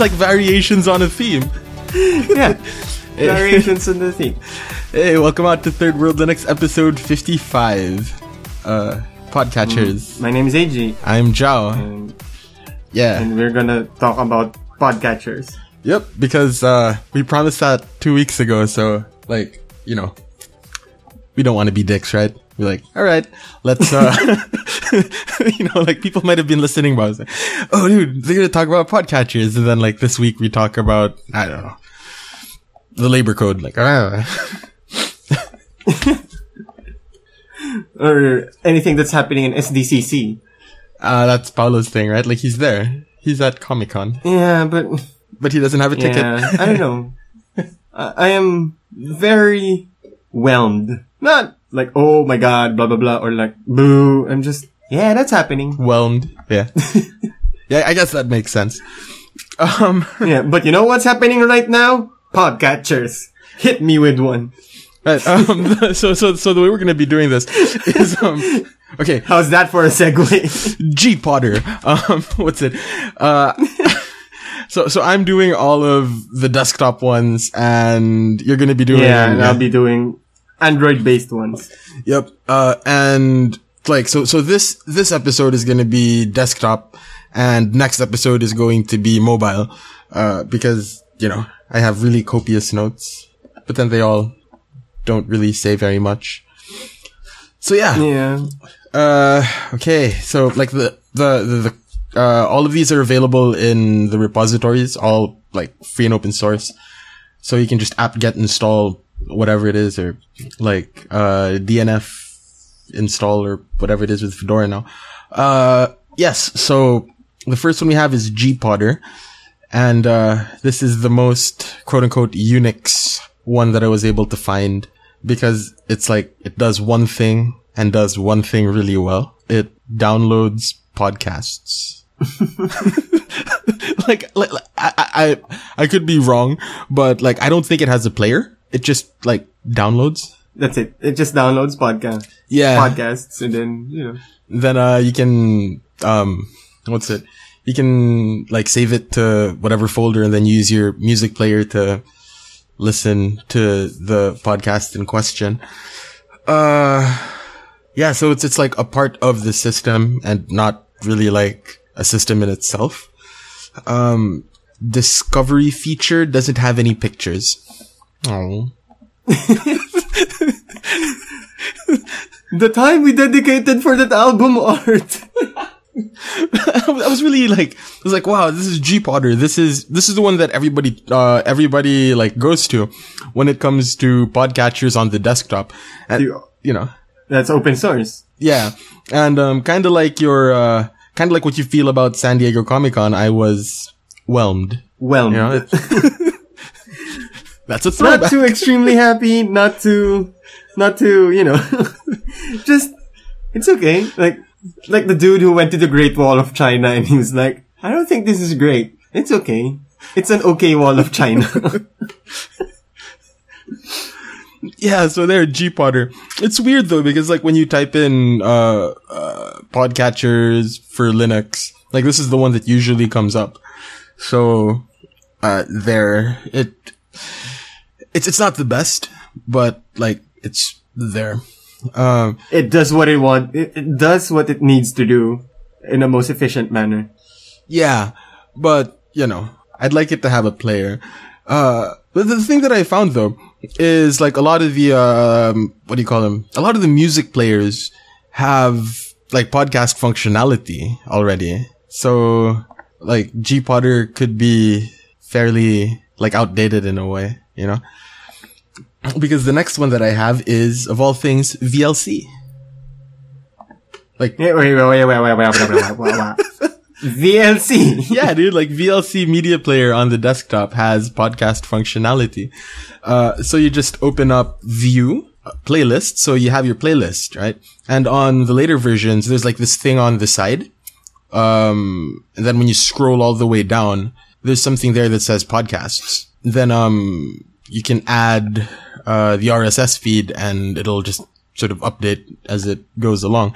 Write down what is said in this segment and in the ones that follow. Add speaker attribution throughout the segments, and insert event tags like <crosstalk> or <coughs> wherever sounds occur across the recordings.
Speaker 1: it's like variations on a theme. <laughs>
Speaker 2: yeah. <laughs> Variations on the theme.
Speaker 1: Hey, welcome out to Third World Linux episode 55. Uh, Podcatchers.
Speaker 2: My name is AG,
Speaker 1: I'm Zhao.
Speaker 2: and,
Speaker 1: Yeah.
Speaker 2: and we're gonna talk about podcatchers.
Speaker 1: Yep, because uh, we promised that two weeks ago, so, like, you know, we don't want to be dicks, right? We're like, all right, let's, uh, <laughs> you know, like people might have been listening, but I was like, oh, dude, they're going to talk about podcatchers. And then, like, this week we talk about, I don't know, the labor code. Like, ah. <laughs>
Speaker 2: Or anything that's happening in SDCC.
Speaker 1: Uh, that's Paolo's thing, right? Like, he's there. He's at Comic Con,
Speaker 2: Yeah, but,
Speaker 1: but he doesn't have a ticket.
Speaker 2: yeah, I don't know. <laughs> I, I am very whelmed. Not like, oh my god, blah blah blah, or like, boo. I'm just, yeah, that's happening.
Speaker 1: Whelmed. Yeah. <laughs> yeah, I guess that makes sense. Um, <laughs>
Speaker 2: Yeah, but you know what's happening right now? Podcatchers. Hit me with one.
Speaker 1: Right. Um, <laughs> so, so, so the way we're going to be doing this is, um, okay,
Speaker 2: How's that for a segue?
Speaker 1: gPodder. Um, what's it? Uh, so, so I'm doing all of the desktop ones and you're going to be doing,
Speaker 2: yeah, and I'll be doing Android based ones.
Speaker 1: yep. Uh, and like, so, so this, this episode is going to be desktop and next episode is going to be mobile, uh, because, you know, I have really copious notes, but then they all don't really say very much. So yeah.
Speaker 2: Yeah.
Speaker 1: Uh, okay. So like the, the, the, the, uh, all of these are available in the repositories, all like free and open source. So you can just apt get install whatever it is or like, uh, DNF install or whatever it is with Fedora now. Uh, yes. So the first one we have is gPodder. And, uh, this is the most quote unquote Unix one that I was able to find because it's like, it does one thing and does one thing really well. It downloads podcasts. <laughs> like, like, like, I, I, I could be wrong, but like, I don't think it has a player. It just like downloads.
Speaker 2: That's it. It just downloads podcast
Speaker 1: Yeah.
Speaker 2: podcasts and then, you know.
Speaker 1: then uh you can um what's it you can like save it to whatever folder and then use your music player to listen to the podcast in question uh yeah so it's it's like a part of the system and not really like a system in itself um discovery feature doesn't have any pictures oh
Speaker 2: The time we dedicated for that album art. <laughs>
Speaker 1: I was really like, I was like, wow, this is gPodder. This is, this is the one that everybody, uh, everybody like goes to when it comes to podcatchers on the desktop. And,
Speaker 2: You-
Speaker 1: you know,
Speaker 2: That's open source.
Speaker 1: yeah. And, um, kind of like your, uh, kind of like what you feel about San Diego Comic Con, I was whelmed.
Speaker 2: Well,
Speaker 1: You know, it- <laughs> that's a
Speaker 2: not too extremely happy, not too, not too, you know, <laughs> just, it's okay. Like, like the dude who went to the Great Wall of China and he was like, I don't think this is great. It's okay. It's an okay wall of China. <laughs>
Speaker 1: Yeah, so there, gPodder. It's weird though, because like when you type in, uh, uh, podcatchers for Linux, like this is the one that usually comes up. So, uh, there, it, it's, it's not the best, but like, it's there. Um,
Speaker 2: it does what it want. It, it does what it needs to do in a most efficient manner.
Speaker 1: yeah, but, you know, I'd like it to have a player. Uh, but the thing that I found though, is like a lot of the, um, what do you call them? A lot of the music players have like podcast functionality already. So like gPodder could be fairly like outdated in a way, you know? Because the next one that I have is of all things VLC. Like
Speaker 2: Wait, wait, wait, wait, wait, wait, wait, wait, wait, wait. <laughs> VLC.
Speaker 1: yeah, dude, like VLC media player on the desktop has podcast functionality. Uh, so you just open up view uh, playlist. So you have your playlist, right? And on the later versions, there's like this thing on the side. Um, and then when you scroll all the way down, there's something there that says podcasts. Then, um, you can add, uh, the RSS feed and it'll just sort of update as it goes along.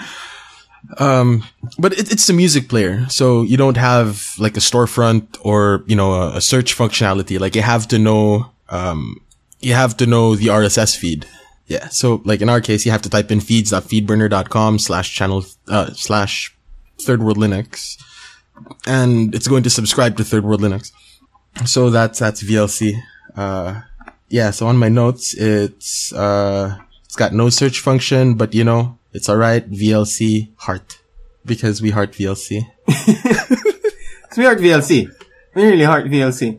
Speaker 1: Um, but it, it's a music player, so you don't have like a storefront or you know a, a search functionality. Like you have to know, um, you have to know the RSS feed. Yeah. So like in our case, you have to type in feeds.feedburner.com slash channel uh, slash third world Linux, and it's going to subscribe to third world Linux. So that's that's VLC. Uh, yeah. So on my notes, it's uh, it's got no search function, but you know it's alright. VLC heart because we heart VLC. <laughs>
Speaker 2: We heart VLC. We really heart VLC.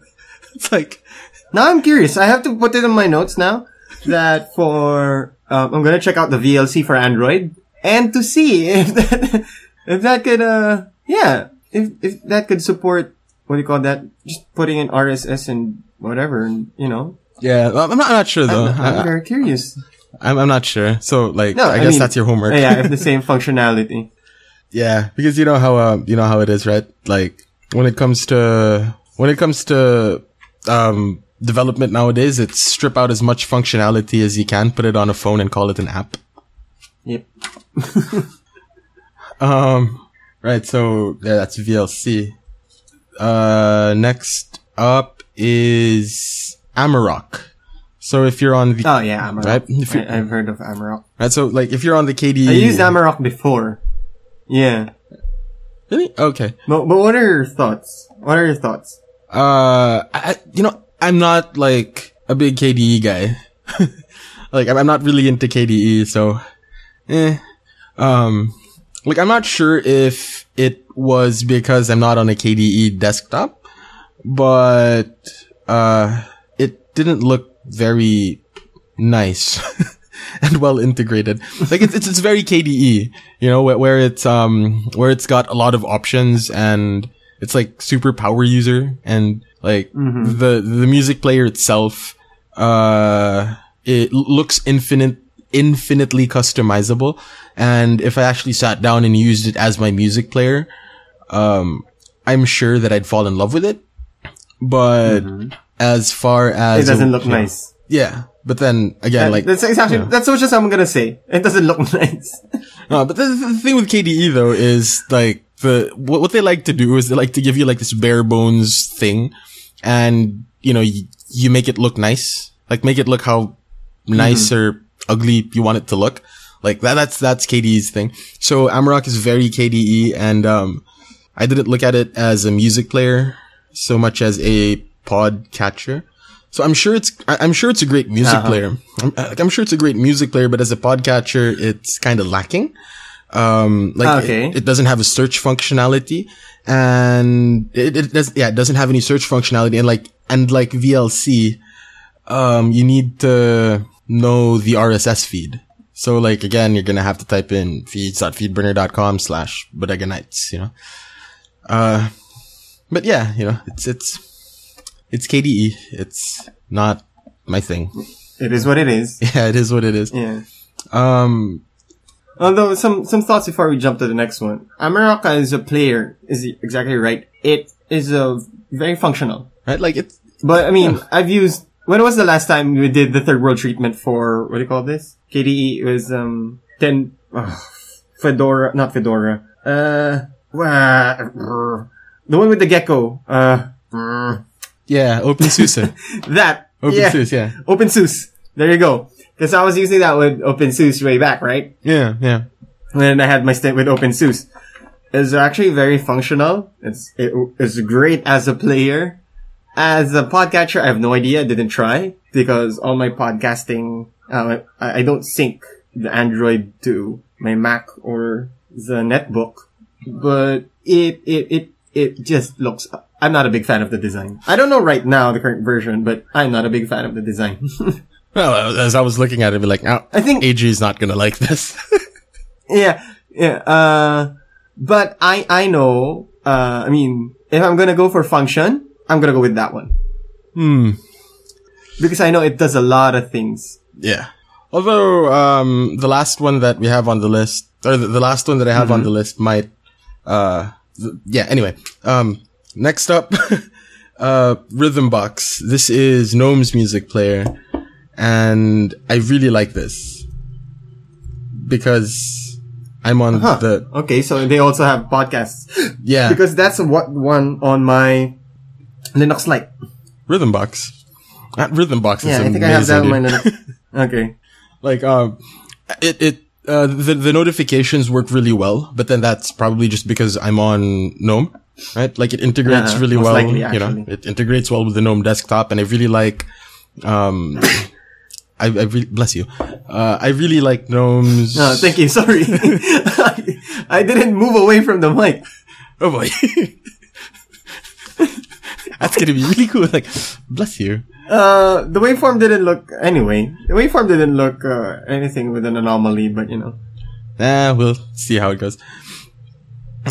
Speaker 1: It's like
Speaker 2: Now I'm curious. I have to put it in my notes now that for um, I'm gonna check out the VLC for Android and to see if that <laughs> if that could uh yeah if if that could support what do you call that just putting in RSS and whatever and you know
Speaker 1: yeah. I'm not, I'm not sure though.
Speaker 2: I'm, I'm
Speaker 1: I,
Speaker 2: very curious.
Speaker 1: I'm I'm not sure. So like
Speaker 2: No,
Speaker 1: I,
Speaker 2: I
Speaker 1: guess
Speaker 2: mean-
Speaker 1: that's your homework.
Speaker 2: yeah, if the <laughs> same functionality.
Speaker 1: Yeah, because you know how uh, you know how it is, right? Like when it comes to when it comes to um development nowadays, it's strip out as much functionality as you can, put it on a phone, and call it an app.
Speaker 2: Yep. <laughs>
Speaker 1: Um, right. So yeah, that's VLC. Uh, next up is Amarok. So if you're on the
Speaker 2: Oh yeah, Amarok.
Speaker 1: Right, if
Speaker 2: I, I've heard of Amarok.
Speaker 1: right, so like if you're on the KDE,
Speaker 2: I used Amarok before. Yeah.
Speaker 1: Really? Okay.
Speaker 2: But, but what are your thoughts? What are your thoughts?
Speaker 1: Uh, I, you know, I'm not like a big KDE guy. <laughs> like, I'm, not really into KDE, so, eh. Um, like, I'm not sure if it was because I'm not on a KDE desktop, but, uh, didn't look very nice <laughs> and well integrated. Like, it's, it's, it's very KDE, you know, where, where it's, um, where it's got a lot of options and, it's like super power user and like the the music player itself uh it looks infinite infinitely customizable. And if i actually sat down and used it as my music player um i'm sure that i'd fall in love with it. But as far as
Speaker 2: It doesn't look nice.
Speaker 1: yeah but then again
Speaker 2: That-
Speaker 1: like
Speaker 2: that's exactly that's what just I'm gonna say. It doesn't look <laughs> nice.
Speaker 1: No, but the, the thing with KDE though is like the what, what they like to do is they like to give you like this bare bones thing, and you know you, you make it look nice, like make it look how nice or ugly you want it to look. Like that that's that's KDE's thing. So Amarok is very KDE, and um, I didn't look at it as a music player so much as a pod catcher. So I'm sure it's I'm sure it's a great music
Speaker 2: Uh-huh.
Speaker 1: player. I'm, like, I'm sure it's a great music player, but as a podcatcher, it's kind of lacking. Um, like
Speaker 2: Okay.
Speaker 1: it, it doesn't have a search functionality, and it, it does yeah it doesn't have any search functionality, and like and like VLC, um, you need to know the RSS feed. So like again, you're gonna have to type in feeds.feedburner.com slash bodega nights, you know. Uh, but yeah, you know, it's it's it's KDE. It's not my thing.
Speaker 2: It is what it is. <laughs>
Speaker 1: Yeah, it is what it is.
Speaker 2: Yeah.
Speaker 1: Um,
Speaker 2: Although some some thoughts before we jump to the next one. Amarok as a player is exactly right. It is a very functional.
Speaker 1: right? Like it's
Speaker 2: But I mean, I've used. When was the last time we did the third world treatment for what do you call this? KDE it was um ten oh, Fedora, not Fedora. Uh, wah, the one with the gecko. Uh,
Speaker 1: yeah, OpenSUSE. <laughs>
Speaker 2: that. yeah.
Speaker 1: OpenSUSE, yeah.
Speaker 2: OpenSUSE. There you go. Because I was using that with OpenSUSE way back, right?
Speaker 1: Yeah, yeah.
Speaker 2: when I had my stint with OpenSUSE. It's actually very functional. It's it, it's great as a player. As a podcatcher, I have no idea. I didn't try because all my podcasting, uh, I, I don't sync the Android to my Mac or the netbook. But it it it it just looks. I'm not a big fan of the design. I don't know right now the current version, but I'm not a big fan of the design. <laughs>
Speaker 1: Well, as I was looking at it, I'd be like, oh,
Speaker 2: I think
Speaker 1: AG is not gonna like this. <laughs>
Speaker 2: Yeah, yeah. Uh, but I I know. Uh, I mean, if I'm gonna go for function, I'm gonna go with that one
Speaker 1: hmm.
Speaker 2: because I know it does a lot of things.
Speaker 1: Yeah. Although, um, the last one that we have on the list, or the, the last one that I have on the list might, uh, th- yeah, anyway. Um, next up, <laughs> uh, Rhythm Box. This is Gnome's music player. And I really like this. Because, I'm on
Speaker 2: Huh.
Speaker 1: the
Speaker 2: Okay, so they also have podcasts. <laughs>
Speaker 1: yeah
Speaker 2: Because that's what one on my Linux Lite.
Speaker 1: Rhythm Box. That Rhythm Box is
Speaker 2: Yeah, I
Speaker 1: amazing.
Speaker 2: think I have that on my Linux. <laughs> okay.
Speaker 1: like um it it uh the the notifications work really well but then that's probably just because i'm on gnome right like it integrates
Speaker 2: Yeah,
Speaker 1: really well
Speaker 2: likely,
Speaker 1: you know it integrates well with the gnome desktop and i really like um <coughs> I, I really bless you. Uh, I really like gnomes.
Speaker 2: No, thank you. Sorry. I, <laughs> I didn't move away from the mic.
Speaker 1: Oh boy, <laughs> that's gonna be really cool. Like, bless you.
Speaker 2: Uh, the waveform didn't look, anyway, the waveform didn't look, uh, anything with an anomaly, but you know.
Speaker 1: Nah, we'll see how it goes.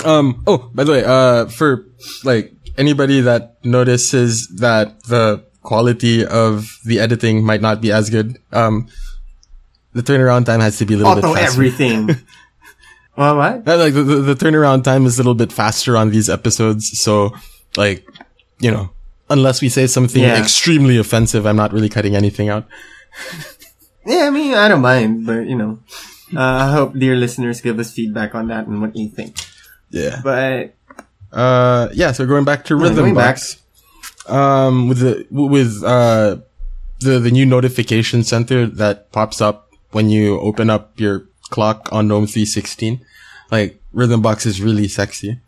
Speaker 1: Um. Oh, by the way, uh, for like anybody that notices that the quality of the editing might not be as good, um, the turnaround time has to be a little
Speaker 2: Auto
Speaker 1: bit faster.
Speaker 2: everything. <laughs> well, what?
Speaker 1: Uh, Like the, the, the turnaround time is a little bit faster on these episodes, so like you know, unless we say something
Speaker 2: Yeah.
Speaker 1: extremely offensive, I'm not really cutting anything out. <laughs>
Speaker 2: Yeah, I mean, I don't mind, but you know. Uh, I hope dear listeners give us feedback on that and what you think.
Speaker 1: Yeah.
Speaker 2: But,
Speaker 1: Uh, yeah. So going back to Rhythm
Speaker 2: going back.
Speaker 1: Box, um, with the with uh the the new notification center that pops up when you open up your clock on GNOME 316, like Rhythm Box is really sexy.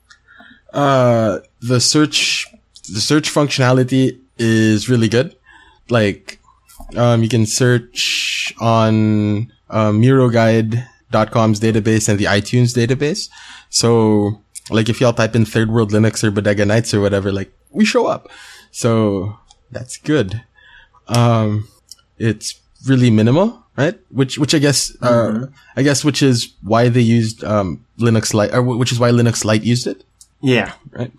Speaker 1: Uh, the search the search functionality is really good. Like, um, you can search on um, MiroGuide.com's database and the iTunes database. So, like, if y'all type in Third World Linux or Bodega Nights or whatever, like, we show up. So, that's good. Um, it's really minimal, right? Which, which I guess, uh, I guess, which is why they used, um, Linux Lite, or which is why Linux Lite used it,
Speaker 2: yeah.
Speaker 1: right?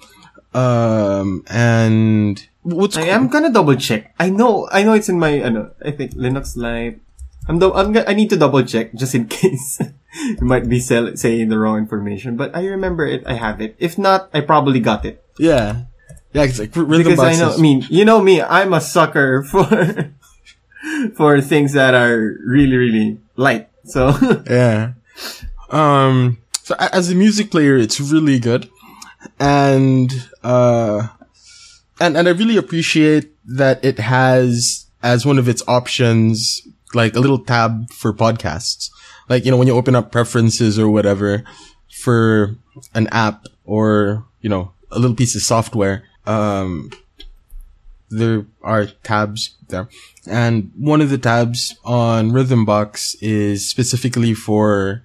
Speaker 1: Um, and what's
Speaker 2: I am gonna double check. I know, I know it's in my, ano, I think Linux Lite. I'm, do- I'm I need to double check just in <laughs> case you might be sell- saying the wrong information. But I remember it. I have it. If not, I probably got it
Speaker 1: Yeah. Yeah, it's like rhythm
Speaker 2: because I know. I mean, you know me. I'm a sucker for <laughs> for things that are really, really light. So <laughs>
Speaker 1: yeah. Um, so as a music player, it's really good. And, uh, and, and I really appreciate that it has as one of its options, like a little tab for podcasts. Like, you know, when you open up preferences or whatever for an app or, you know, a little piece of software, um, there are tabs there. And one of the tabs on Rhythmbox is specifically for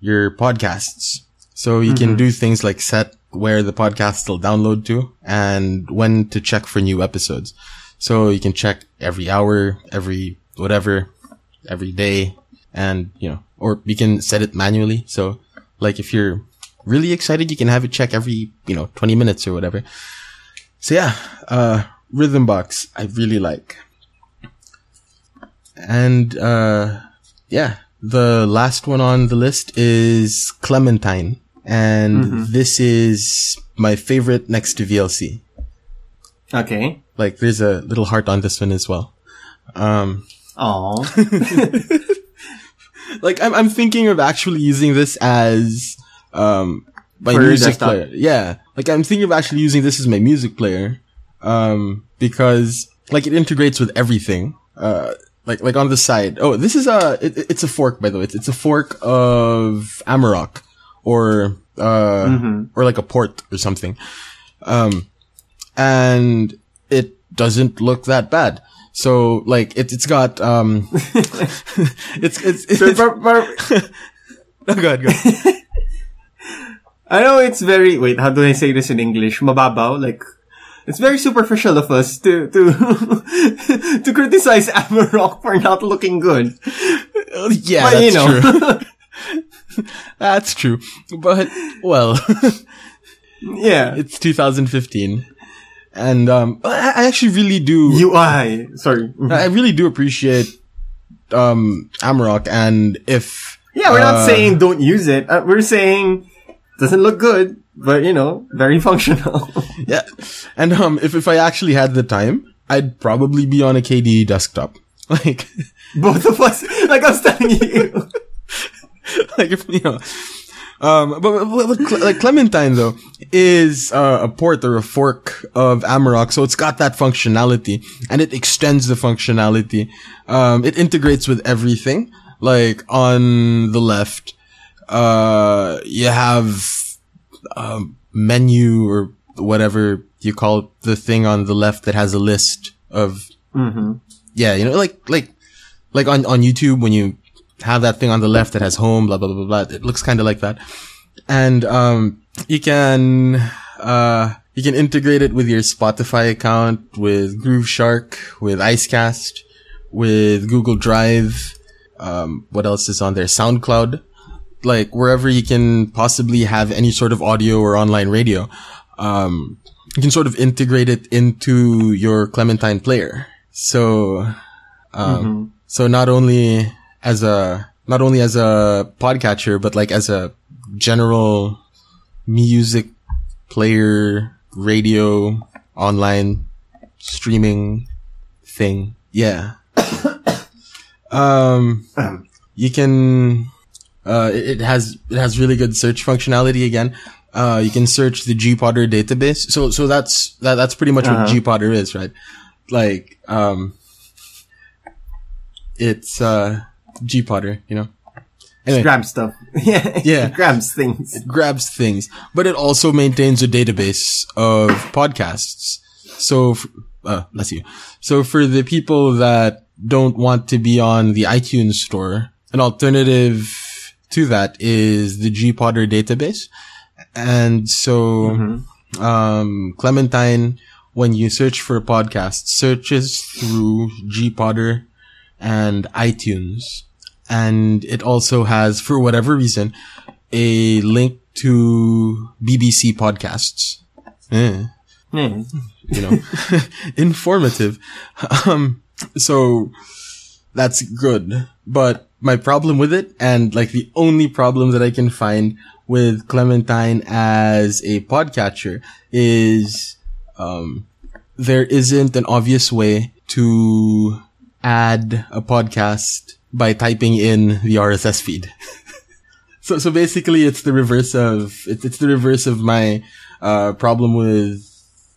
Speaker 1: your podcasts. So you can do things like set where the podcast will download to and when to check for new episodes. So you can check every hour, every whatever, every day, and you know, or you can set it manually. So like if you're really excited, you can have it check every, you know, 20 minutes or whatever. So yeah, uh, Rhythm Box, I really like. And, uh, yeah, the last one on the list is Clementine. And this is my favorite next to VLC.
Speaker 2: okay.
Speaker 1: Like, there's a little heart on this one as well. Um,
Speaker 2: Oh,
Speaker 1: like I'm, I'm thinking of actually using this as um my
Speaker 2: For
Speaker 1: music player. Yeah, like I'm thinking of actually using this as my music player, um because like it integrates with everything. Uh, like like on the side. Oh, this is a it, it's a fork by the way. It's, it's a fork of Amarok or uh
Speaker 2: Mm-hmm.
Speaker 1: or like a port or something. Um, and it doesn't look that bad. So like it, it's got um, <laughs> it's it's, it's
Speaker 2: For- for- <laughs>
Speaker 1: Oh, go ahead, go ahead. <laughs>
Speaker 2: I know it's very wait, how do I say this in English? Mababaw, like it's very superficial of us to to to criticize Amarok for not looking good.
Speaker 1: Yeah,
Speaker 2: But
Speaker 1: that's
Speaker 2: you know,
Speaker 1: true. That's true. But well,
Speaker 2: yeah.
Speaker 1: it's 2015, and um, I actually really do.
Speaker 2: UI, sorry.
Speaker 1: I really do appreciate um Amarok, and if
Speaker 2: Yeah, we're
Speaker 1: uh,
Speaker 2: not saying don't use it. Uh, we're saying doesn't look good, but you know, very <laughs> functional.
Speaker 1: yeah, and um, if if I actually had the time, I'd probably be on a KDE desktop. <laughs> Like,
Speaker 2: Both of us, like I was telling you. <laughs>
Speaker 1: like if you know, Um, but, but, but like Clementine though is uh, a port or a fork of Amarok, so it's got that functionality and it extends the functionality. Um, it integrates with everything. Like on the left, uh, you have um, menu or whatever you call the thing on the left that has a list of yeah, you know, like like like on on YouTube when you have that thing on the left that has home, blah blah blah blah. blah it looks kind of like that, and um, you can uh you can integrate it with your Spotify account, with Groove Shark, with Icecast, with Google Drive. Um, what else is on there? SoundCloud, like wherever you can possibly have any sort of audio or online radio. Um, you can sort of integrate it into your Clementine player. So, um, so not only as a, not only as a podcatcher, but like as a general music player, radio, online streaming thing. Yeah. <coughs> um, <coughs> you can, uh, it, it has, it has really good search functionality again. Uh, you can search the gPodder database. So, so that's, that, that's pretty much
Speaker 2: Uh-huh.
Speaker 1: what gPodder is, right? Like, um, it's, uh, gPodder, you know? Anyway,
Speaker 2: Grab stuff. <laughs> yeah.
Speaker 1: Yeah.
Speaker 2: It grabs things.
Speaker 1: It grabs things, but it also maintains a database of podcasts. So, f- uh, let's see. So for the people that don't want to be on the iTunes store, an alternative to that is the gPodder database. And so, um, Clementine, when you search for a podcast, searches through gPodder and iTunes. And it also has, for whatever reason, a link to BBC podcasts. Eh,
Speaker 2: Yeah.
Speaker 1: you know, <laughs> informative. Um, so that's good. But my problem with it, and like the only problem that I can find with Clementine as a podcatcher is, um, there isn't an obvious way to add a podcast by typing in the RSS feed. <laughs> So, so basically it's the reverse of, it's, it's the reverse of my, uh, problem with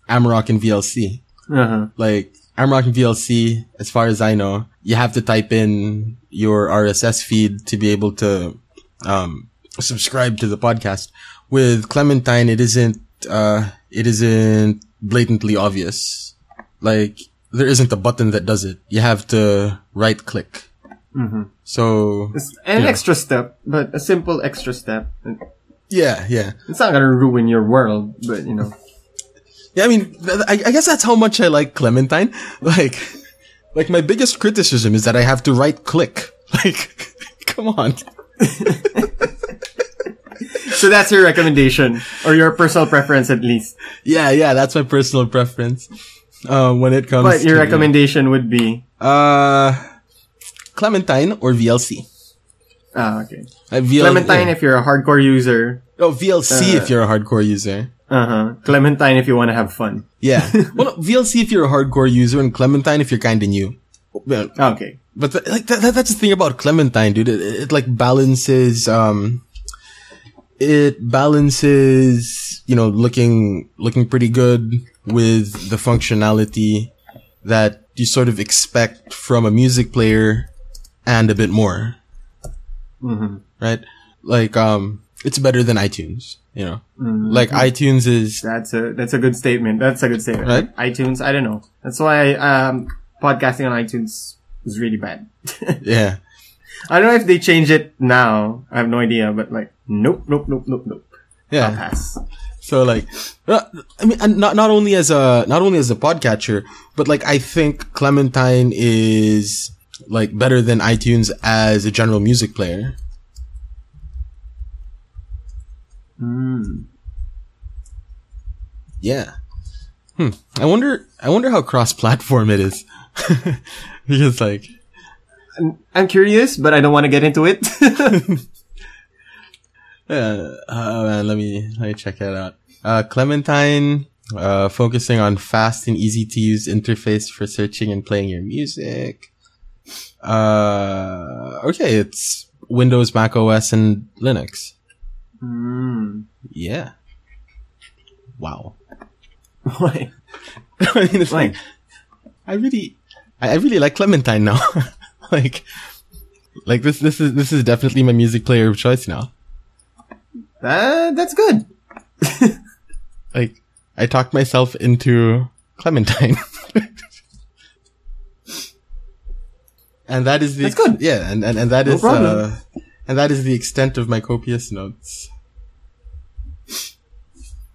Speaker 1: Amarok and VLC.
Speaker 2: Uh-huh.
Speaker 1: Like, Amarok and VLC, as far as I know, you have to type in your RSS feed to be able to, um, subscribe to the podcast. With Clementine, it isn't, uh, it isn't blatantly obvious. Like, there isn't a button that does it. You have to right click. So,
Speaker 2: It's an
Speaker 1: Yeah.
Speaker 2: extra step, but a simple extra step.
Speaker 1: yeah, yeah.
Speaker 2: It's not gonna ruin your world, but you know.
Speaker 1: Yeah, I mean, I, I guess that's how much I like Clementine. <laughs> Like, like my biggest criticism is that I have to right click. <laughs> Like, <laughs> come on.
Speaker 2: So that's your recommendation, or your personal preference at least.
Speaker 1: Yeah, yeah, that's my personal preference. Uh, when it comes
Speaker 2: But your
Speaker 1: to,
Speaker 2: recommendation would be,
Speaker 1: uh, Clementine or VLC.
Speaker 2: ah, okay.
Speaker 1: Uh, VL,
Speaker 2: Clementine
Speaker 1: yeah.
Speaker 2: if you're a hardcore user.
Speaker 1: Oh, VLC
Speaker 2: Uh,
Speaker 1: if you're a hardcore user.
Speaker 2: Uh huh. Clementine if you want to have fun.
Speaker 1: Yeah. <laughs> well, no, VLC if you're a hardcore user and Clementine if you're kind of new. Well,
Speaker 2: Okay.
Speaker 1: But th- like that, that, that's the thing about Clementine, dude. It, it like balances, um, it balances, you know, looking looking pretty good with the functionality that you sort of expect from a music player, and a bit more. Right? Like, um, it's better than iTunes. You know, like iTunes is
Speaker 2: That's a that's a good statement. That's a good statement.
Speaker 1: Right?
Speaker 2: iTunes, I don't know. That's why um podcasting on iTunes is really bad. <laughs>
Speaker 1: yeah.
Speaker 2: I don't know if they change it now. I have no idea, but like, nope, nope, nope, nope, nope. I'll
Speaker 1: Yeah.
Speaker 2: pass.
Speaker 1: So like, uh, I mean, not not only as a not only as a podcatcher, but like I think Clementine is like better than iTunes as a general music player. Yeah. Hmm. I wonder. I wonder how cross-platform it is. <laughs> because like,
Speaker 2: I'm curious, but I don't want to get into it. <laughs> <laughs>
Speaker 1: Uh, uh, man, let me let me check that out. Uh, Clementine, uh, focusing on fast and easy to use interface for searching and playing your music. Uh, okay, it's Windows, Mac OS, and Linux.
Speaker 2: Hmm.
Speaker 1: Yeah. Wow. <laughs>
Speaker 2: Why? <laughs>
Speaker 1: I mean, it's like, I really, I I really like Clementine now. <laughs> like, like this, this is, this is definitely my music player of choice now.
Speaker 2: Uh, that's good.
Speaker 1: Like, I talked myself into Clementine. And that is the,
Speaker 2: That's good.
Speaker 1: yeah, and, and, and that
Speaker 2: No
Speaker 1: is, uh, and that is the extent of my copious notes.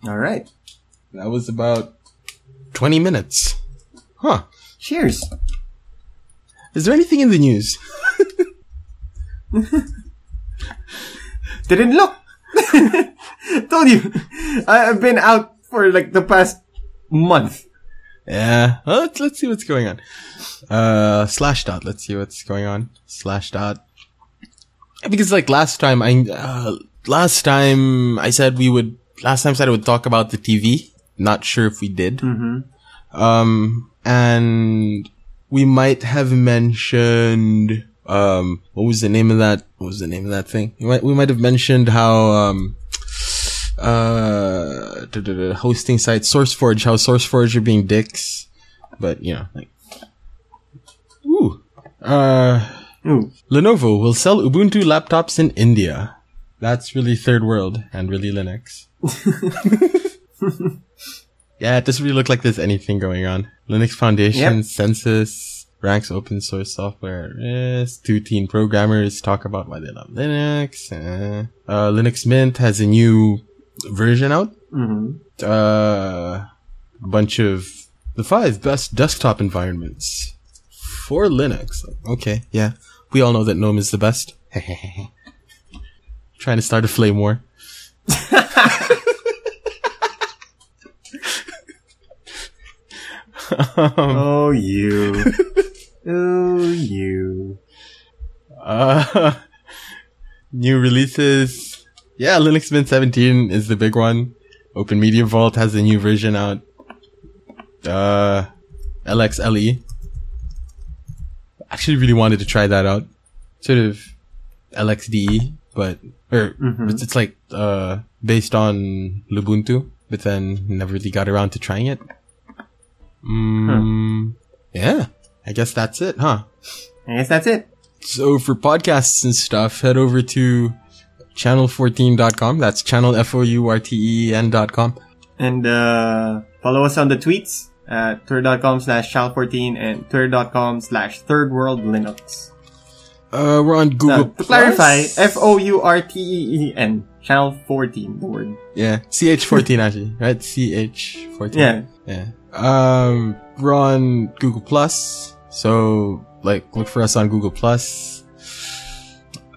Speaker 2: All right.
Speaker 1: That was about 20 minutes. Huh.
Speaker 2: Cheers.
Speaker 1: Is there anything in the news? <laughs>
Speaker 2: Didn't look. <laughs> Told you. I've been out for like the past month.
Speaker 1: Yeah. Well, let's, let's see what's going on. Uh, slash dot. Let's see what's going on. Slash dot. Because like last time, I, uh, last time I said we would, last time I said I would talk about the TV. Not sure if we did. Um, and we might have mentioned, um, what was the name of that? What was the name of that thing? We might, we might have mentioned how, um, uh, hosting site SourceForge, how SourceForge are being dicks, but you know, like, ooh, uh,
Speaker 2: Ooh.
Speaker 1: Lenovo will sell Ubuntu laptops in India. That's really third world and really Linux. <laughs> yeah, it doesn't really look like there's anything going on. Linux Foundation,
Speaker 2: Yep.
Speaker 1: census, ranks open source software risk. Two teen programmers talk about why they love Linux. Uh, uh, Linux Mint has a new version out.
Speaker 2: Mm-hmm.
Speaker 1: Uh, a bunch of the five best desktop environments for Linux. Okay, yeah. We all know that GNOME is the best. <laughs> Trying to start a flame war. <laughs>
Speaker 2: Oh, you. <laughs> oh, you.
Speaker 1: Uh, new releases. Yeah, Linux Mint 17 is the big one. Open Media Vault has a new version out. Uh, LXLE. Actually really wanted to try that out. Sort of LXDE, but, or, it's, it's like, uh, based on Lubuntu, but then never really got around to trying it. Mm, yeah. I guess that's it, huh?
Speaker 2: I guess that's it.
Speaker 1: So for podcasts and stuff, head over to channel14.com. That's channel F-O-U-R-T-E-N dot com.
Speaker 2: And, uh, follow us on the tweets at twitter.com slash chal14 and twitter.com slash third world Linux.
Speaker 1: Uh, we're on Google
Speaker 2: Now, to clarify, F-O-U-R-T-E-E-N. Channel 14, the word.
Speaker 1: Yeah, CH14 actually, right? CH14.
Speaker 2: Yeah.
Speaker 1: Yeah. Um, we're on Google Plus. So, like, look for us on Google Plus.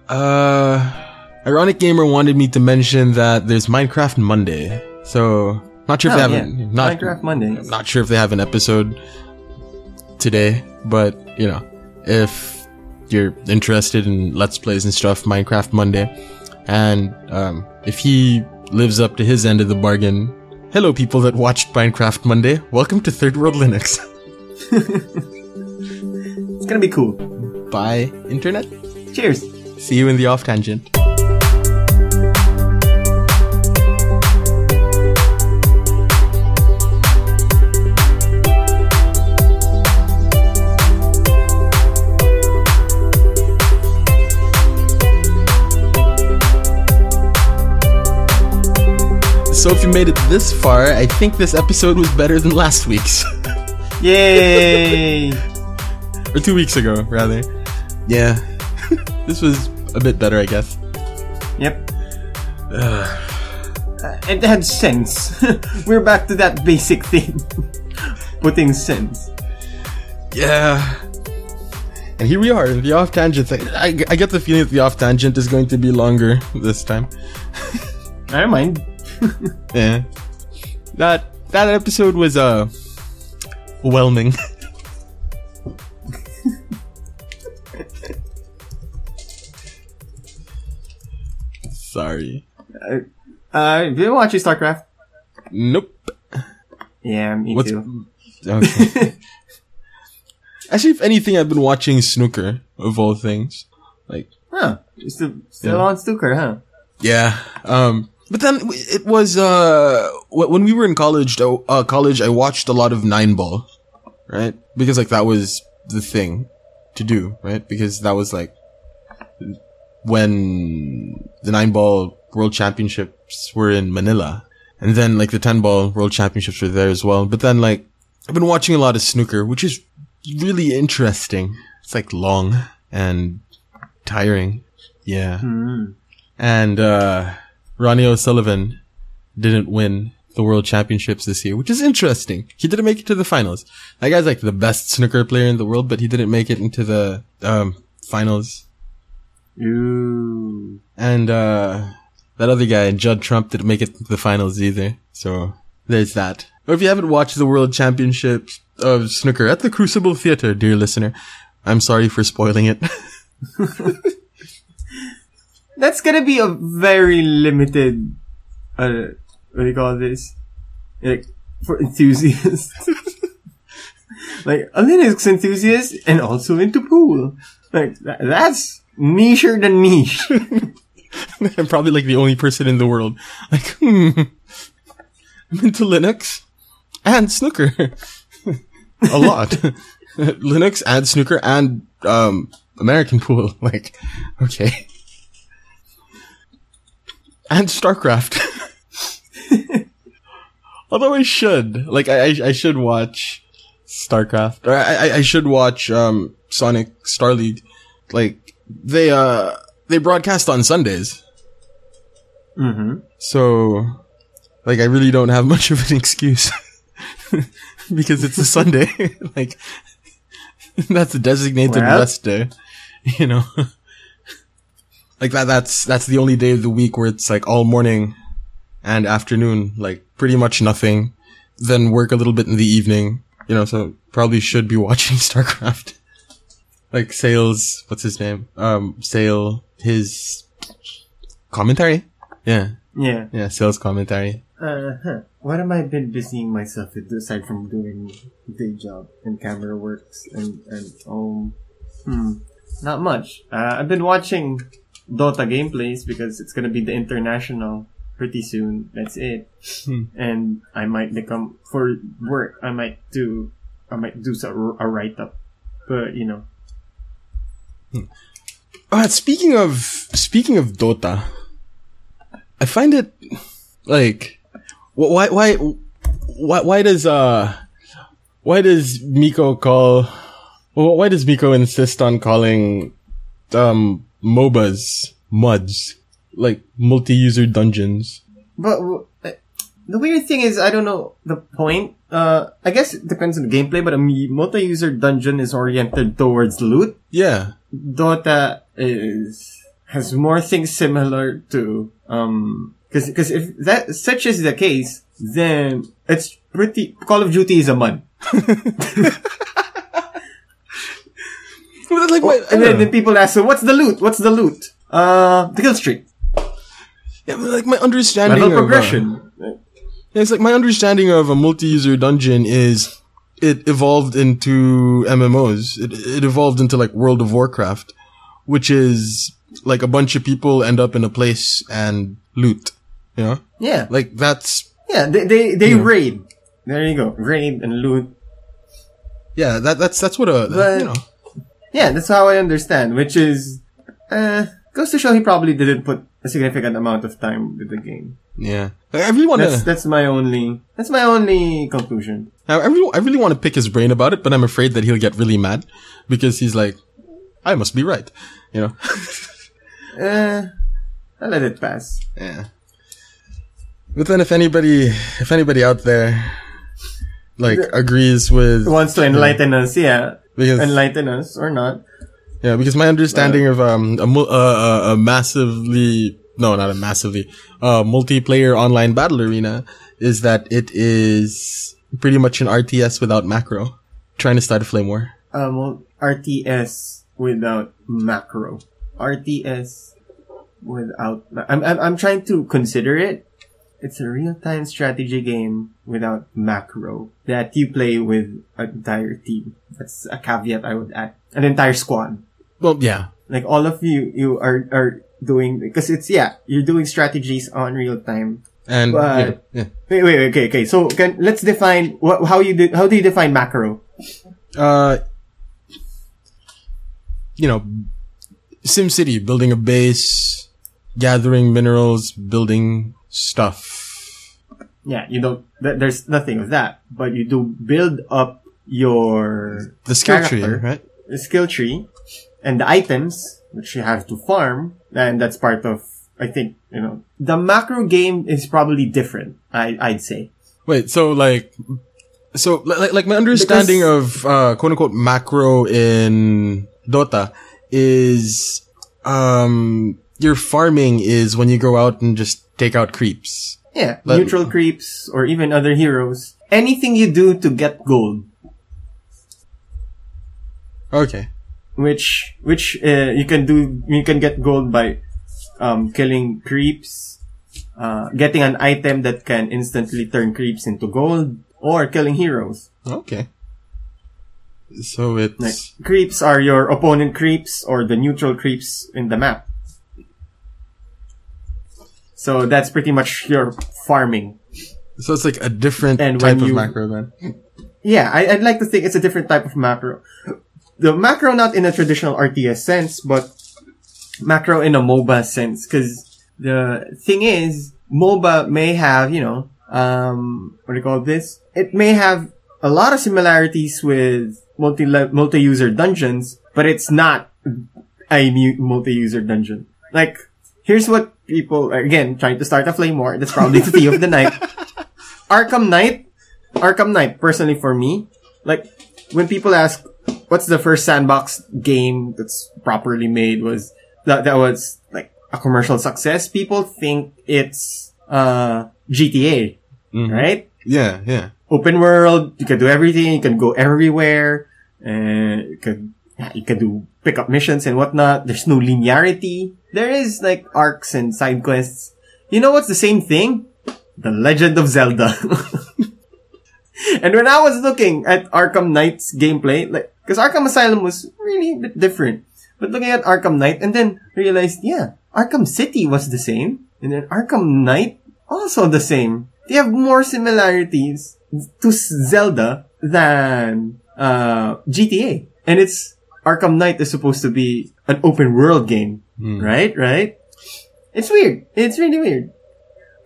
Speaker 1: Uh, Ironic Gamer wanted me to mention that there's Minecraft Monday. So, not sure if
Speaker 2: Oh,
Speaker 1: they
Speaker 2: yeah.
Speaker 1: have an, not,
Speaker 2: Minecraft Mondays.
Speaker 1: not sure if they have an episode today, but, you know, if you're interested in Let's Plays and stuff, Minecraft Monday. And, um, if he lives up to his end of the bargain, hello people that watched Minecraft Monday. Welcome to Third World Linux. <laughs>
Speaker 2: It's gonna be cool.
Speaker 1: Bye, Internet.
Speaker 2: Cheers.
Speaker 1: See you in the off tangent. So if you made it this far, I think this episode was better than last week's. <laughs>
Speaker 2: Yay!
Speaker 1: or two weeks ago, rather. Yeah. <laughs> this was a bit better, I guess.
Speaker 2: yep. <sighs> Uh, it had sense. <laughs> We're back to that basic thing. Putting sense.
Speaker 1: Yeah. And here we are, the off tangent. I, I get the feeling that the off tangent is going to be longer this time.
Speaker 2: I don't mind. <laughs>
Speaker 1: Yeah. That that episode was uh whelming. <laughs> Sorry.
Speaker 2: Uh, did you watch StarCraft?
Speaker 1: Nope.
Speaker 2: Yeah, me
Speaker 1: What's
Speaker 2: too.
Speaker 1: okay. <laughs> Actually, if anything, I've been watching snooker of all things. Like,
Speaker 2: Huh. You're still, still
Speaker 1: Yeah.
Speaker 2: on snooker, huh?
Speaker 1: Yeah. Um, but then it was, uh, when we were in college, though, uh, college, I watched a lot of nine ball, right? Because like that was the thing to do, right? Because that was like when the nine ball world championships were in Manila. And then like the 10 ball world championships were there as well. But then like I've been watching a lot of snooker, which is really interesting. It's like long and tiring. Yeah.
Speaker 2: Hmm.
Speaker 1: And, uh, Ronnie O'Sullivan didn't win the world championships this year, which is interesting. He didn't make it to the finals. That guy's like the best snooker player in the world, but he didn't make it into the, um, finals.
Speaker 2: Ooh.
Speaker 1: And, uh, that other guy, Judd Trump, didn't make it to the finals either. So there's that. Or if you haven't watched the world championships of snooker at the Crucible Theater, dear listener, I'm sorry for spoiling it. <laughs> <laughs>
Speaker 2: That's gonna be a very limited, uh, what do you call this? Like, for enthusiasts. <laughs> like, a Linux enthusiast and also into pool. Like, tha- that's nicher than niche. <laughs>
Speaker 1: I'm probably like the only person in the world. Like, hmm, I'm into Linux and snooker. <laughs> a lot. Linux and snooker and, um, American pool. Like, okay. And StarCraft. <laughs> Although I should, like, I, I, should watch StarCraft. Or I, I, I should watch, um, Sonic Star League. Like, they, uh, they broadcast on Sundays.
Speaker 2: mm-hmm.
Speaker 1: So, like, I really don't have <laughs> much of an excuse <laughs> because it's a Sunday. like, that's a designated
Speaker 2: Well.
Speaker 1: rest day, you know. Like that. That's that's the only day of the week where it's like all morning and afternoon, like pretty much nothing. Then work a little bit in the evening, you know. So probably should be <laughs> watching StarCraft. like Sales, what's his name? Um, Sale, his commentary. Yeah,
Speaker 2: Yeah.
Speaker 1: yeah, sales commentary.
Speaker 2: Uh, huh. What have I been busying myself with aside from doing day job and camera works and, and, um, hmm, not much. Uh, I've been watching Dota gameplays because it's gonna be the international pretty soon. That's it.
Speaker 1: Hmm.
Speaker 2: And I might become, for work, I might do, I might do a write up. But, you know,
Speaker 1: Uh, speaking of speaking of Dota, I find it like why why why why does uh why does Miko call why does Miko insist on calling um MOBAs muds like multi-user dungeons?
Speaker 2: But w- uh, the weird thing is, I don't know the point. Uh, I guess it depends on the gameplay, but a multi-user dungeon is oriented towards loot.
Speaker 1: Yeah,
Speaker 2: Dota is has more things similar to um because because if that such is the case, then it's pretty. Call of Duty is a mud, <laughs> <laughs>
Speaker 1: like my, I
Speaker 2: and then, then people ask, "So what's the loot? What's the loot?" Uh, the kill streak,
Speaker 1: yeah, but, like my understanding
Speaker 2: level
Speaker 1: of, uh,
Speaker 2: progression.
Speaker 1: Yeah, it's like my understanding of a multi-user dungeon is it evolved into MMOs. It, it evolved into like World of Warcraft, which is like a bunch of people end up in a place and loot. You know,
Speaker 2: yeah,
Speaker 1: like that's
Speaker 2: yeah. They they, they
Speaker 1: Yeah.
Speaker 2: raid. There you go, raid and loot.
Speaker 1: yeah, that that's that's what a
Speaker 2: But-
Speaker 1: you know.
Speaker 2: Yeah, that's how I understand, which is, uh, goes to show he probably didn't put a significant amount of time with the game.
Speaker 1: Yeah, I really want
Speaker 2: That's,
Speaker 1: to.
Speaker 2: that's my only, that's my only conclusion.
Speaker 1: I really, I really want to pick his brain about it, but I'm afraid that he'll get really mad because he's like, I must be right. You know. <laughs>
Speaker 2: Uh, I'll let it pass.
Speaker 1: Yeah. But then if anybody, if anybody out there, like, agrees with,
Speaker 2: Wants to enlighten us, yeah.
Speaker 1: Because,
Speaker 2: Enlighten us or not.
Speaker 1: yeah, because my understanding of, um, a, uh, a, a massively, no, not a massively, uh, multiplayer online battle arena is that it is pretty much an RTS without macro. Trying to start a flame war.
Speaker 2: Um, well, RTS without macro. RTS without, I'm, I'm, I'm trying to consider it. It's a real-time strategy game without macro that you play with an entire team. That's a caveat I would add. An entire squad.
Speaker 1: Well, yeah.
Speaker 2: Like all of you, you are, are doing because it's yeah you're doing strategies on real time.
Speaker 1: And
Speaker 2: But-
Speaker 1: yeah, yeah.
Speaker 2: Wait, wait, wait, okay, okay. So can let's define what how you do, how do you define macro?
Speaker 1: Uh, you know, SimCity, building a base, gathering minerals, building stuff.
Speaker 2: Yeah, you don't. Th- there's nothing of that, but you do build up your
Speaker 1: The skill tree, right?
Speaker 2: skill tree and the items which you have to farm, and that's part of. I think you know the macro game is probably different. I I'd say.
Speaker 1: Wait, so like, so like, like my understanding of uh, quote unquote macro in Dota is, um, your farming is when you go out and just take out creeps.
Speaker 2: Yeah,
Speaker 1: Let-
Speaker 2: neutral creeps or even other heroes. Anything you do to get gold,
Speaker 1: Okay.
Speaker 2: which which uh, you can do, you can get gold by um, killing creeps, uh, getting an item that can instantly turn creeps into gold, or killing heroes.
Speaker 1: Okay. So it's
Speaker 2: Like creeps are your opponent creeps or the neutral creeps in the map. So that's pretty much your farming.
Speaker 1: so it's like a different
Speaker 2: And
Speaker 1: type
Speaker 2: when
Speaker 1: of
Speaker 2: you-
Speaker 1: macro then.
Speaker 2: Yeah, I, I'd like to think it's a different type of macro. The macro not in a traditional RTS sense, but macro in a MOBA sense. Cause the thing is, MOBA may have, you know, um, what do you call this? It may have a lot of similarities with multi, multi-user dungeons, but it's not a multi-user dungeon. Like, here's what people, again, trying to start a flame war. That's probably the theme of the night. <laughs> Arkham Knight Arkham Knight, personally for me, like when people ask what's the first sandbox game that's properly made was that that was like a commercial success, people think it's uh GTA,
Speaker 1: Mhm.
Speaker 2: right?
Speaker 1: Yeah, yeah.
Speaker 2: Open world, you can do everything, you can go everywhere, and you can you can do pick up missions and whatnot. There's no linearity. There is like arcs and side quests. You know what's the same thing? The Legend of Zelda. <laughs> and when I was looking at Arkham Knight's gameplay, like, cause Arkham Asylum was really a bit different. But looking at Arkham Knight and then realized, yeah, Arkham City was the same. And then Arkham Knight, also the same. They have more similarities to Zelda than, uh, GTA. And it's, Arkham Knight is supposed to be an open world game. Right? Right? It's weird. It's really weird.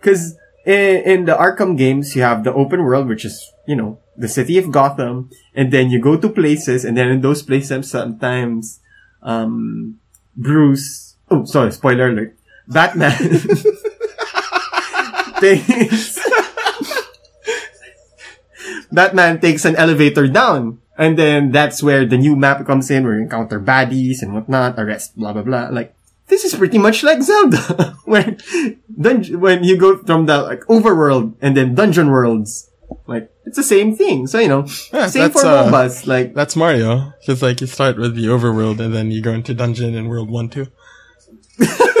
Speaker 2: Cause in, in the Arkham games, you have the open world, which is, you know, the city of Gotham, and then you go to places, and then in those places, sometimes, um, Bruce, oh, sorry, spoiler alert, Batman <laughs> takes, <laughs> Batman takes an elevator down. And then that's where the new map comes in, where you encounter baddies and whatnot, arrest, blah, blah, blah. Like, this is pretty much like Zelda, <laughs> when, dun- when you go from the, like, overworld and then dungeon worlds. Like, it's the same thing. So, you know,
Speaker 1: Yeah,
Speaker 2: same for
Speaker 1: uh,
Speaker 2: MOBAs. Like,
Speaker 1: That's Mario. Cause like you start with the overworld and then you go into dungeon in world one, two. <laughs>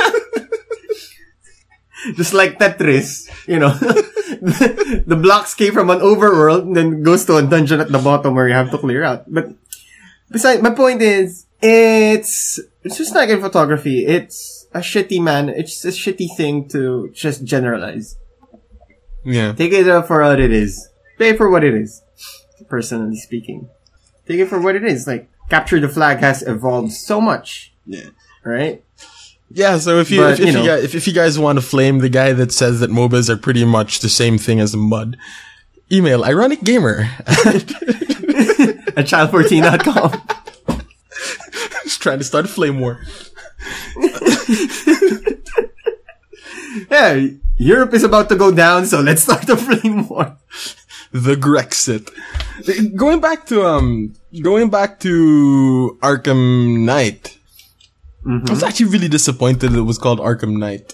Speaker 1: <laughs>
Speaker 2: just like Tetris, you know, the, <laughs> the blocks came from an overworld and then goes to a dungeon at the bottom where you have to clear out. But besides, my point is, it's, it's just like in photography. It's a shitty man. It's a shitty thing to just generalize.
Speaker 1: Yeah.
Speaker 2: Take it uh, for what it is. Pay for what it is. Personally speaking. Take it for what it is. Like, Capture the Flag has evolved so much.
Speaker 1: Yeah.
Speaker 2: Right?
Speaker 1: Yeah, so if you,
Speaker 2: But,
Speaker 1: if, if
Speaker 2: you
Speaker 1: you, guys, if, if you guys want to flame the guy that says that MOBAs are pretty much the same thing as mud, email ironicgamer <laughs>
Speaker 2: At child14.com.
Speaker 1: Just trying to start a flame war.
Speaker 2: yeah, Europe is about to go down, so let's start a flame war.
Speaker 1: The Grexit. Going back to, um, going back to Arkham Knight. I was actually really disappointed it was called Arkham Knight.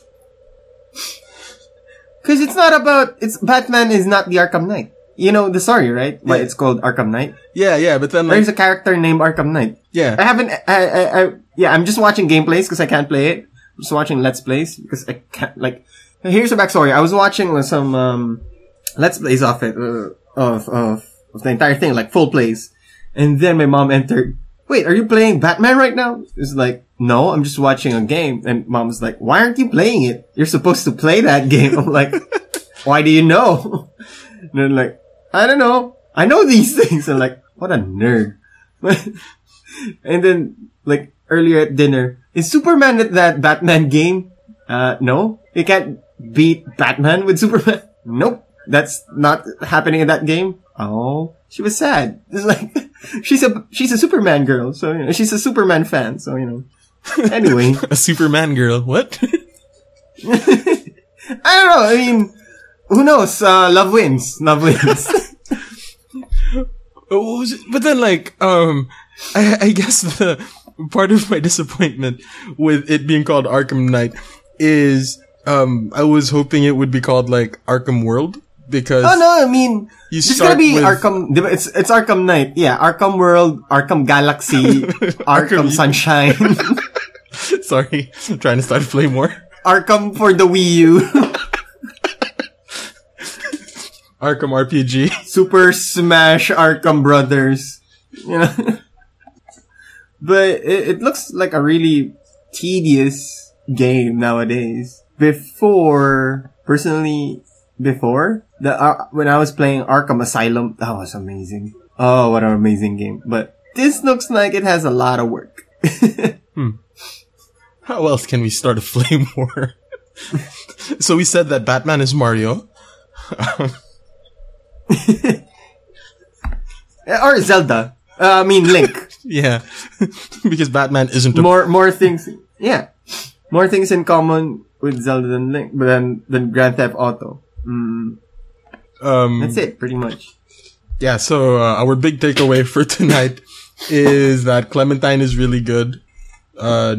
Speaker 1: <laughs>
Speaker 2: Cause it's not about, it's, Batman is not the Arkham Knight. You know the story, right? Why
Speaker 1: Yeah.
Speaker 2: it's called Arkham Knight?
Speaker 1: Yeah, yeah, but then like,
Speaker 2: There's a character named Arkham Knight.
Speaker 1: Yeah, I
Speaker 2: haven't, I, I, I yeah, I'm just watching gameplays because I can't play it. I'm just watching Let's Plays because I can't, like, here's the backstory. I was watching some, um, Let's Plays of it, uh, of, of, of the entire thing, like full plays. And then my mom entered, wait, are you playing Batman right now? It's like, no, I'm just watching a game. And mom's like, why aren't you playing it? You're supposed to play that game. I'm like, <laughs> why do you know? And they're like, I don't know. I know these <laughs> things. I'm like, what a nerd. <laughs> and then, like, earlier at dinner, is Superman at that Batman game? Uh, no. You can't beat Batman with Superman? Nope. That's not happening in that game. Oh, she was sad. It's like, <laughs> she's a, she's a Superman girl. So, you know, she's a Superman fan. So, you know. Anyway. <laughs>
Speaker 1: A Superman girl. What? <laughs>
Speaker 2: I don't know. I mean, who knows? Uh, love wins. Love wins.
Speaker 1: It? But then, like, um, I, I guess the part of my disappointment with it being called Arkham Knight is, um, I was hoping it would be called like Arkham World because
Speaker 2: oh no, I mean,
Speaker 1: You
Speaker 2: it's gonna be
Speaker 1: with-
Speaker 2: Arkham. It's it's Arkham Knight. Yeah, Arkham World, Arkham Galaxy, <laughs> Arkham Sunshine, <laughs>
Speaker 1: sorry, I'm trying to start to play more.
Speaker 2: Arkham for the Wii U, <laughs>
Speaker 1: Arkham RPG.
Speaker 2: Super Smash Arkham Brothers. You know, but it, it looks like a really tedious game nowadays. Before, personally, before the uh, when I was playing Arkham Asylum, that was amazing. Oh, what an amazing game! But this looks like it has a lot of work. <laughs>
Speaker 1: How else can we start a <laughs> flame war? <laughs> so we said that Batman is Mario.
Speaker 2: or Zelda. Uh, I mean Link.
Speaker 1: Yeah, because Batman isn't a
Speaker 2: more more things. Yeah, more things in common with Zelda than Link, but then than Grand Theft Auto. Mm,
Speaker 1: um.
Speaker 2: that's it, pretty much.
Speaker 1: Yeah, so uh, our big takeaway for <laughs> tonight is that Clementine is really good. Uh,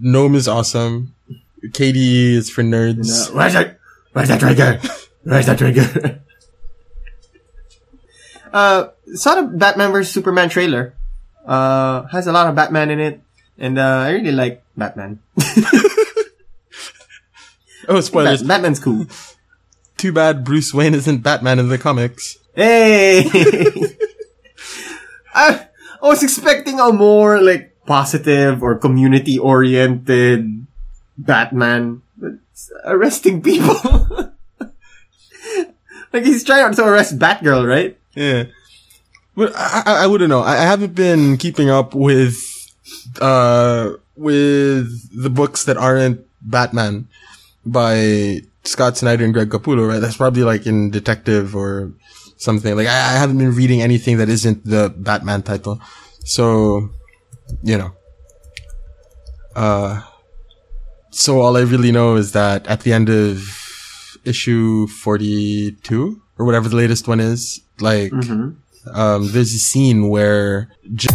Speaker 1: Gnome is awesome. KDE is for nerds.
Speaker 2: Where's that? Where's that trigger? Where's that trigger? <laughs> uh, saw the Batman vs Superman trailer. Uh, has a lot of Batman in it, and uh, I really like Batman. <laughs>
Speaker 1: Oh, spoilers.
Speaker 2: Bat- Batman's cool.
Speaker 1: Too bad Bruce Wayne isn't Batman in the comics.
Speaker 2: Hey! <laughs> I, I was expecting a more like positive or community oriented Batman. But arresting people. <laughs> like he's trying to arrest Batgirl, right?
Speaker 1: Yeah. But I, I, I wouldn't know. I, I haven't been keeping up with, uh, with the books that aren't Batman by Scott Snyder and Greg Capullo, right? That's probably like in detective or something. Like I, I haven't been reading anything that isn't the Batman title. So, you know, uh, so all I really know is that at the end of issue 42 or whatever the latest one is, like, um, there's a scene where J-